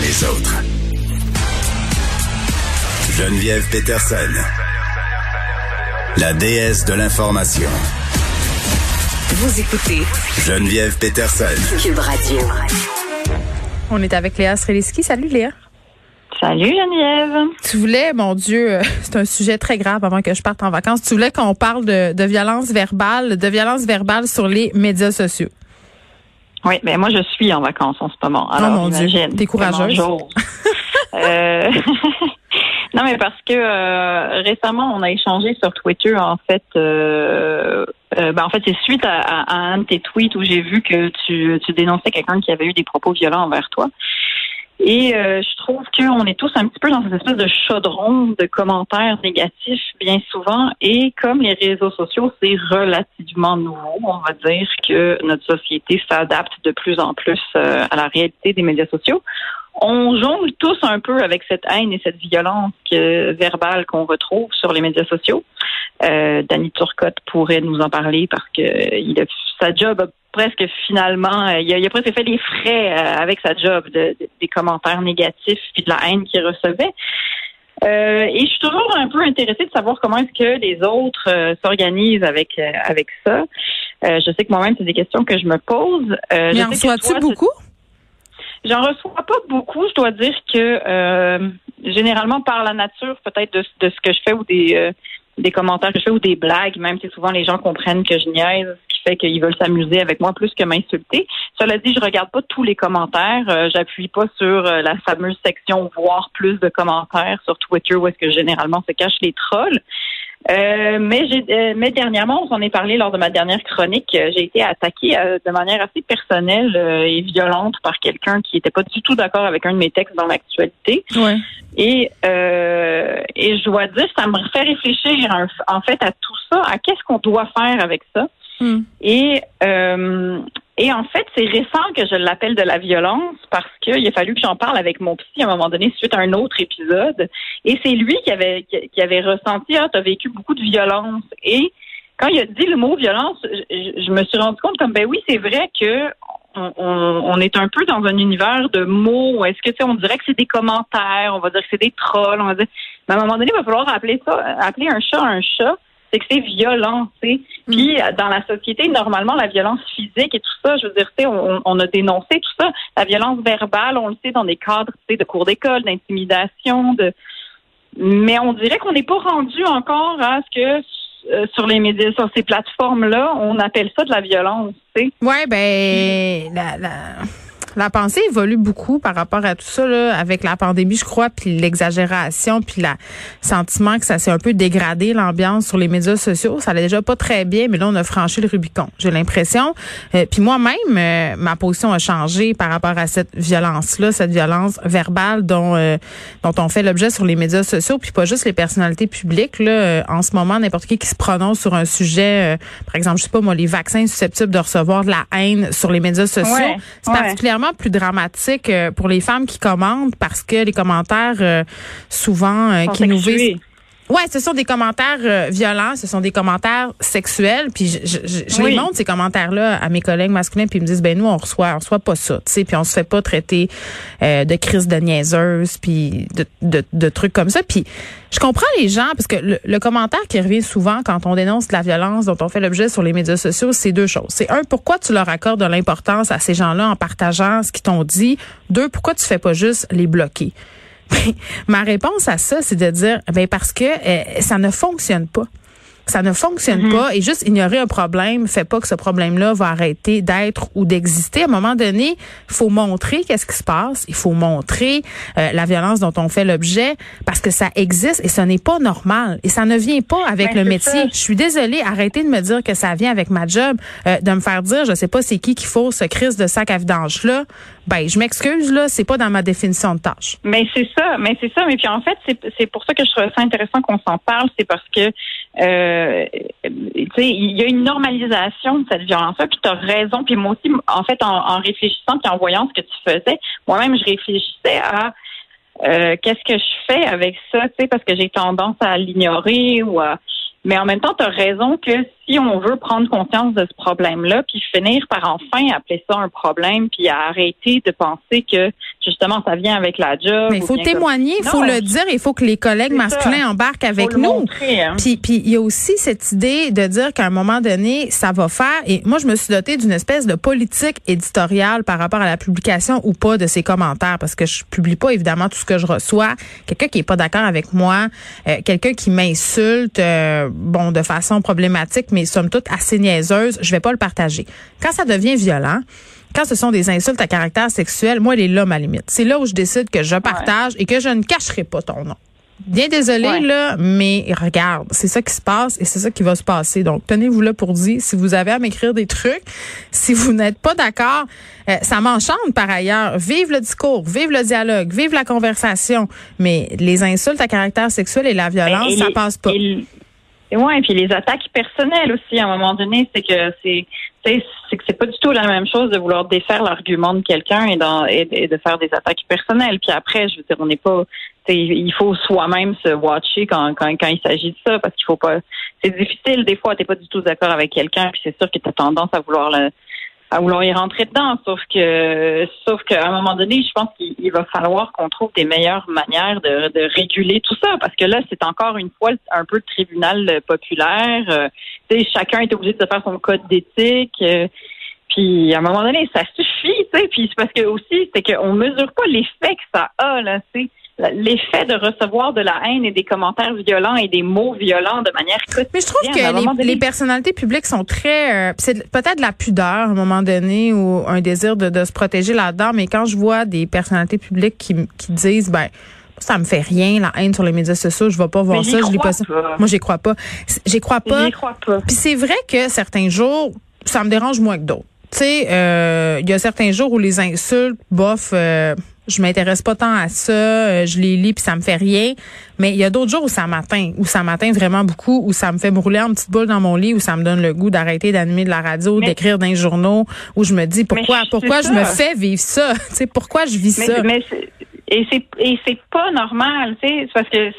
Les autres. Geneviève Peterson. La déesse de l'information. Vous écoutez Geneviève Peterson. Cube Radio. On est avec Léa Streliski. Salut Léa. Salut Geneviève. Tu voulais, mon Dieu, euh, c'est un sujet très grave avant que je parte en vacances. Tu voulais qu'on parle de, de violence verbale, de violence verbale sur les médias sociaux. Oui, mais moi je suis en vacances en ce moment. Alors, oh mon Dieu, imagine t'es courageuse. comment j'ose. Euh, non, mais parce que euh, récemment on a échangé sur Twitter en fait. euh, euh, ben, en fait, c'est suite à, à- à un de tes tweets où j'ai vu que tu, tu dénonçais quelqu'un qui avait eu des propos violents envers toi. Et euh, je trouve qu'on est tous un petit peu dans cette espèce de chaudron de commentaires négatifs bien souvent. Et comme les réseaux sociaux, c'est relativement nouveau, on va dire que notre société s'adapte de plus en plus euh, à la réalité des médias sociaux. On jongle tous un peu avec cette haine et cette violence que- verbale qu'on retrouve sur les médias sociaux. Euh, Danny Turcotte pourrait nous en parler parce que euh, a, sa job a presque finalement, euh, il a, il a presque fait les frais euh, avec sa job de- de- des commentaires négatifs puis de la haine qu'il recevait. Euh, et je suis toujours un peu intéressée de savoir comment est-ce que les autres euh, s'organisent avec euh, avec ça. Je sais que moi-même c'est des questions que je me pose. Mais en reçois-tu beaucoup? J'en reçois pas beaucoup. Je dois dire que généralement par la nature, peut-être de, de ce que je fais ou des euh, des commentaires que je fais ou des blagues, même si souvent les gens comprennent que je niaise, ce qui fait qu'ils veulent s'amuser avec moi plus que m'insulter. Cela dit, je regarde pas tous les commentaires. Euh, J'appuie pas sur euh, la fameuse section voir plus de commentaires sur Twitter où est-ce que généralement se cachent les trolls. Euh, mais j'ai, euh, mais dernièrement, on s'en est parlé lors de ma dernière chronique. euh, j'ai été attaquée euh, de manière assez personnelle euh, et violente par quelqu'un qui n'était pas du tout d'accord avec un de mes textes dans l'actualité. Ouais. Et euh, et je dois dire, ça me fait réfléchir en, en fait à tout ça, à qu'est-ce qu'on doit faire avec ça. Hmm. Et euh, et en fait, c'est récent que je l'appelle de la violence parce qu'il a fallu que j'en parle avec mon psy à un moment donné suite à un autre épisode. Et c'est lui qui avait qui, avait ressenti ah t'as vécu beaucoup de violence. Et quand il a dit le mot violence, je, me suis rendu compte comme ben oui c'est vrai que on est un peu dans un univers de mots. Est-ce que tu sais, on dirait que c'est des commentaires, on va dire que c'est des trolls, on va dire. Mais à un moment donné, il va falloir appeler ça, appeler un chat un chat. C'est que c'est violent, tu sais. Puis euh, dans la société, normalement, la violence physique et tout ça, je veux dire, tu sais, on, on a dénoncé tout ça. La violence verbale, on le sait dans des cadres, tu sais, de cours d'école, d'intimidation, de. Mais on dirait qu'on n'est pas rendu encore à ce que euh, sur les médias, sur ces plateformes-là, on appelle ça de la violence, tu sais. Ouais, ben la, la, la pensée évolue beaucoup par rapport à tout ça là, avec la pandémie, je crois, puis l'exagération, puis la sentiment que ça s'est un peu dégradé l'ambiance sur les médias sociaux. Ça allait déjà pas très bien, mais là on a franchi le Rubicon. J'ai l'impression. Euh, puis moi-même, euh, ma position a changé par rapport à cette violence-là, cette violence verbale dont euh, dont on fait l'objet sur les médias sociaux, puis pas juste les personnalités publiques. Là, euh, en ce moment, n'importe qui qui se prononce sur un sujet, euh, par exemple, je sais pas moi, les vaccins susceptibles de recevoir de la haine sur les médias sociaux, Ouais, c'est ouais. particulièrement plus dramatique euh, pour les femmes qui commandent parce que les commentaires euh, souvent euh, qui nous visent Ouais, ce sont des commentaires euh, violents, ce sont des commentaires sexuels, puis je, je, je- je Oui. les montre ces commentaires-là à mes collègues masculins, puis ils me disent ben nous on reçoit, on reçoit pas ça, tu sais, puis on se fait pas traiter euh, de crise de niaiseuse, puis de, de, de trucs comme ça, puis je comprends les gens parce que le, le commentaire qui revient souvent quand on dénonce de la violence dont on fait l'objet sur les médias sociaux, c'est deux choses. C'est un, pourquoi tu leur accordes de l'importance à ces gens-là en partageant ce qu'ils t'ont dit? Deux, pourquoi tu fais pas juste les bloquer? Ma réponse à ça, c'est de dire, ben parce que euh, ça ne fonctionne pas. Ça ne fonctionne Mhm. pas et juste ignorer un problème fait pas que ce problème-là va arrêter d'être ou d'exister. À un moment donné, il faut montrer qu'est-ce qui se passe. Il faut montrer euh, la violence dont on fait l'objet parce que ça existe et ce n'est pas normal. Et ça ne vient pas avec Ben, le métier. ça. Je suis désolée, arrêtez de me dire que ça vient avec ma job, euh, de me faire dire, je sais pas c'est qui qui faut ce crise de sac à vidange là. Ben, je m'excuse là, c'est pas dans ma définition de tâche. Mais c'est ça, mais c'est ça. Mais puis en fait, c'est c'est pour ça que je trouve ça intéressant qu'on s'en parle, c'est parce que euh, il y a une normalisation de cette violence-là. Puis tu as raison. Puis moi aussi, en fait, en, en réfléchissant puis en voyant ce que tu faisais, moi-même, je réfléchissais à euh, qu'est-ce que je fais avec ça, tu sais, parce que j'ai tendance à l'ignorer ou à mais en même temps, tu as raison que si on veut prendre conscience de ce problème-là, puis finir par enfin appeler ça un problème, puis arrêter de penser que justement ça vient avec la job. Mais il faut témoigner, il faut Non, le dire, il faut que les collègues masculins ça. embarquent faut avec le nous. montrer, hein. Puis, puis il y a aussi cette idée de dire qu'à un moment donné, ça va faire. Et moi, je me suis dotée d'une espèce de politique éditoriale par rapport à la publication ou pas de ces commentaires, parce que je publie pas évidemment tout ce que je reçois. Quelqu'un qui est pas d'accord avec moi, euh, quelqu'un qui m'insulte, euh, bon, de façon problématique, mais somme toute assez niaiseuse, je vais pas le partager. Quand ça devient violent. Quand ce sont des insultes à caractère sexuel, moi, elle est là ma limite. C'est là où je décide que je partage et que je ne cacherai pas ton nom. Bien désolé, Ouais. là, mais regarde, c'est ça qui se passe et c'est ça qui va se passer. Donc, tenez-vous là pour dire, si vous avez à m'écrire des trucs, si vous n'êtes pas d'accord, euh, ça m'enchante par ailleurs. Vive le discours, vive le dialogue, vive la conversation. Mais les insultes à caractère sexuel et la violence, Et ça passe pas. et et ouais, puis les attaques personnelles aussi, à un moment donné, c'est que c'est c'est que c'est pas du tout la même chose de vouloir défaire l'argument de quelqu'un et, de faire des attaques personnelles. Puis après, je veux dire, on n'est pas il faut soi-même se watcher quand, quand, quand il s'agit de ça, parce qu'il faut pas. C'est difficile des fois, t'es pas du tout d'accord avec quelqu'un, puis c'est sûr que tu as tendance à vouloir le à vouloir y rentrer dedans. Sauf que, sauf qu'à un moment donné, je pense qu'il il va falloir qu'on trouve des meilleures manières de, réguler tout ça, parce que là, c'est encore une fois un peu le tribunal populaire. Euh, chacun est obligé de se faire son code d'éthique. euh, puis à un moment donné, ça suffit, tu sais. Puis c'est parce que aussi, c'est qu'on mesure pas l'effet que ça a, là, tu sais. L'effet de recevoir de la haine et des commentaires violents et des mots violents de manière quotidienne. Mais je trouve que les, donné, les personnalités publiques sont très... euh, c'est peut-être de la pudeur à un moment donné ou un désir de, de se protéger là-dedans, mais quand je vois des personnalités publiques qui, disent, ben ça me fait rien, la haine sur les médias sociaux, je vais pas voir ça, je lis pas ça. Moi, j'y crois pas. C- J'y crois pas. J'y crois pas. Puis c'est vrai que certains jours, ça me dérange moins que d'autres. Tu sais, euh, il y a certains jours où les insultes, bof, euh, je m'intéresse pas tant à ça, euh, je les lis puis ça me fait rien. Mais il y a d'autres jours où ça m'atteint, où ça m'atteint vraiment beaucoup, où ça me fait brûler en petite boule dans mon lit, où ça me donne le goût d'arrêter d'animer de la radio, d'écrire dans les journaux, où je me dis pourquoi, pourquoi je ça. me fais vivre ça, tu sais, pourquoi je vis Mais, ça? mais c'est- et c'est et c'est pas normal, tu sais, parce que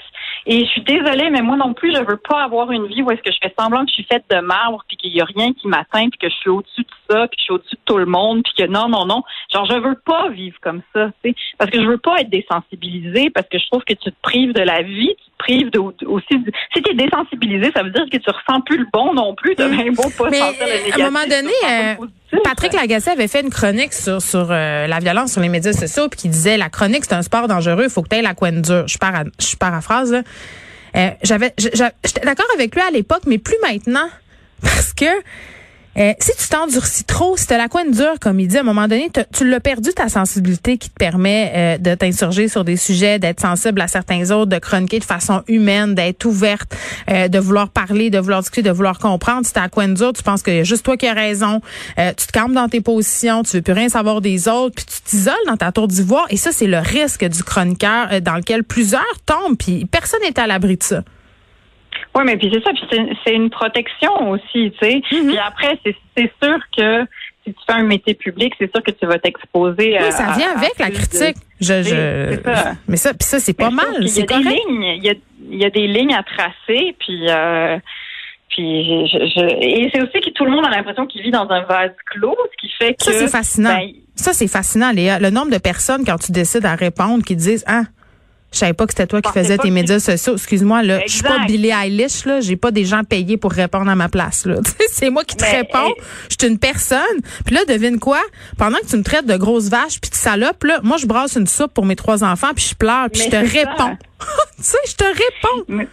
et je suis désolée, mais moi non plus, je veux pas avoir une vie où est-ce que je fais semblant que je suis faite de marbre, puis qu'il y a rien qui m'atteint, puis que je suis au-dessus de ça, puis que je suis au-dessus de tout le monde, puis que non, non, non, genre je veux pas vivre comme ça, tu sais, parce que je veux pas être désensibilisée, parce que je trouve que tu te prives de la vie, te prives de, aussi. de- si t'es désensibilisé, ça veut dire que tu ressens plus le bon non plus, t'as bien beau pas Mais, sentir le euh, négatif. à un moment tu donné, euh, positif. Patrick Lagacé avait fait une chronique sur sur euh, la violence sur les médias sociaux puis qui disait la chronique c'est un sport dangereux, il faut que tu aies la coin dure. Je para, je paraphrase là. Euh, j'avais j'étais d'accord avec lui à l'époque mais plus maintenant parce que euh, si tu t'endurcis trop, si t'as la coin dure, comme il dit, à un moment donné, tu l'as perdu ta sensibilité qui te permet euh, de t'insurger sur des sujets, d'être sensible à certains autres, de chroniquer de façon humaine, d'être ouverte, euh, de vouloir parler, de vouloir discuter, de vouloir comprendre. Si t'as la coin dure, tu penses a juste toi qui as raison, euh, tu te calmes dans tes positions, tu veux plus rien savoir des autres, puis tu t'isoles dans ta tour d'ivoire. Et ça, c'est le risque du chroniqueur euh, dans lequel plusieurs tombent, puis personne n'est à l'abri de ça. Oui, mais puis c'est ça, puis c'est- une protection aussi, tu sais. Mhm. Puis après, c'est sûr que si tu fais un métier public, c'est sûr que tu vas t'exposer à. Oui, ça vient à- à avec la de- critique. Je, je, c'est ça. mais ça, puis ça, c'est pas mal, qu'il y c'est a des correct. lignes, il y a, il y a des lignes à tracer, puis. Euh, puis je, je- et c'est aussi que tout le monde a l'impression qu'il vit dans un vase clos, ce qui fait que Ça, c'est fascinant. ben, Ça, c'est fascinant, Léa. Le nombre de personnes, quand tu décides à répondre, qui disent, ah, je savais pas que c'était toi qui faisais tes médias sociaux. Excuse-moi, là. Je suis pas. Billie Eilish, là. J'ai pas des gens payés pour répondre à ma place, là. C'est moi qui te Mais, réponds. hey. Je suis une personne. Puis là, devine quoi? Pendant que tu me traites de grosse vache puis de salope, là, moi, je brasse une soupe pour mes trois enfants puis je pleure puis je te réponds. tu sais, je te réponds. Mais,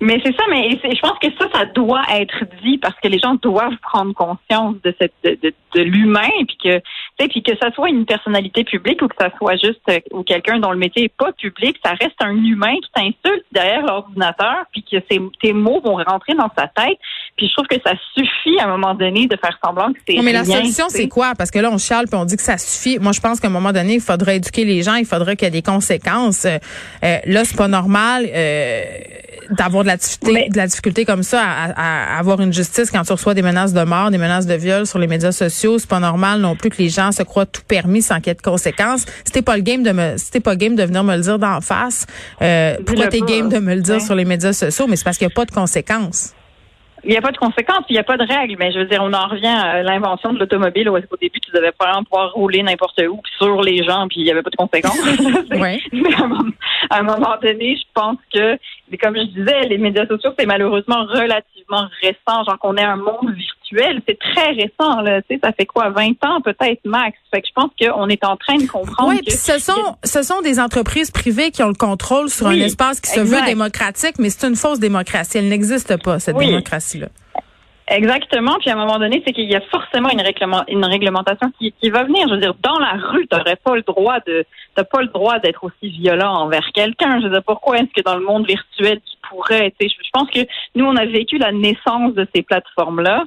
Mais c'est ça, mais je pense que ça, ça doit être dit parce que les gens doivent prendre conscience de cette de, de, de l'humain, puis que puis que ça soit une personnalité publique ou que ça soit juste euh, ou quelqu'un dont le métier est pas public, ça reste un humain qui t'insulte derrière l'ordinateur, puis que ces, tes mots vont rentrer dans sa tête. Puis je trouve que ça suffit à un moment donné de faire semblant que c'est. Mais la solution, c'est quoi? Parce que là, on chiale puis on dit que ça suffit. Moi, je pense qu'à un moment donné, il faudrait éduquer les gens, il faudrait qu'il y ait des conséquences. Euh, là, c'est pas normal. Euh, d'avoir de la difficulté, de la difficulté comme ça à, avoir une justice quand tu reçois des menaces de mort, des menaces de viol sur les médias sociaux, c'est pas normal non plus que les gens se croient tout permis sans qu'il y ait de conséquences. C'était pas le game de me, c'était pas game de venir me le dire d'en face. Euh, pourquoi t'es game de me le dire sur les médias sociaux? Mais c'est parce qu'il n'y a pas de conséquences. Il n'y a pas de conséquences, il n'y a pas de règles, mais je veux dire, on en revient à l'invention de l'automobile où au début, tu devais pas pouvoir rouler n'importe où, sur les gens, puis il n'y avait pas de conséquences. oui. mais à un, moment, donné, je pense que, comme je disais, les médias sociaux, c'est malheureusement relativement récent, genre qu'on ait un monde virtuel, c'est très récent, là, tu sais, ça fait quoi, 20 ans peut-être max. Fait que je pense qu'on est en train de comprendre. Oui, puis ce sont, ce sont des entreprises privées qui ont le contrôle sur un espace qui se veut démocratique, mais c'est une fausse démocratie. Elle n'existe pas, cette démocratie. Exactement. Puis à un moment donné, c'est qu'il y a forcément une, une réglementation qui, va venir. Je veux dire, dans la rue, tu n'aurais pas le droit de, t'as pas le droit d'être aussi violent envers quelqu'un. Je veux dire, pourquoi est-ce que dans le monde virtuel, qui pourrait, tu sais, je pense que nous, on a vécu la naissance de ces plateformes-là.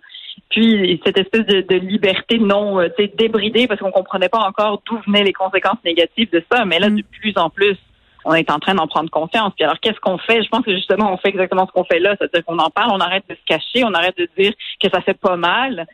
Puis cette espèce de, liberté non euh, débridée parce qu'on comprenait pas encore d'où venaient les conséquences négatives de ça. Mais là, mm. de plus en plus, on est en train d'en prendre conscience. Puis alors, qu'est-ce qu'on fait? Je pense que justement, on fait exactement ce qu'on fait là. C'est-à-dire qu'on en parle, on arrête de se cacher, on arrête de dire que ça fait pas mal.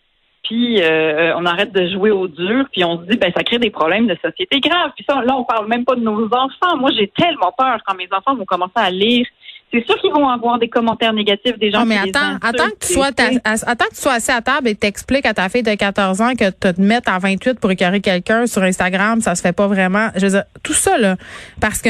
Puis euh, on arrête de jouer au dur, puis on se dit ben ça crée des problèmes de société graves. Puis ça, là, on parle même pas de nos enfants. Moi, j'ai tellement peur quand mes enfants vont commencer à lire c'est sûr qu'ils vont avoir des commentaires négatifs des gens. Oh, mais attends, attends que tu sois attends que tu sois assis à table et t'expliques à ta fille de 14 ans que te mettre à 28 pour écœurer quelqu'un sur Instagram, ça se fait pas vraiment. Je veux dire, tout ça là, parce que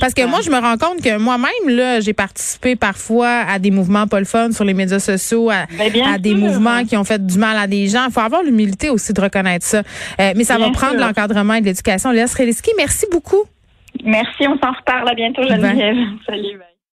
parce que moi je me rends compte que moi-même là, j'ai participé parfois à des mouvements pas le fun sur les médias sociaux, à, ben, des mouvements qui ont fait du mal à des gens. Il faut avoir l'humilité aussi de reconnaître ça. Euh, mais ça va prendre l'encadrement et de l'éducation. Léa Sreliski, merci beaucoup. Merci, on s'en reparle à bientôt Geneviève. Salut. Bye.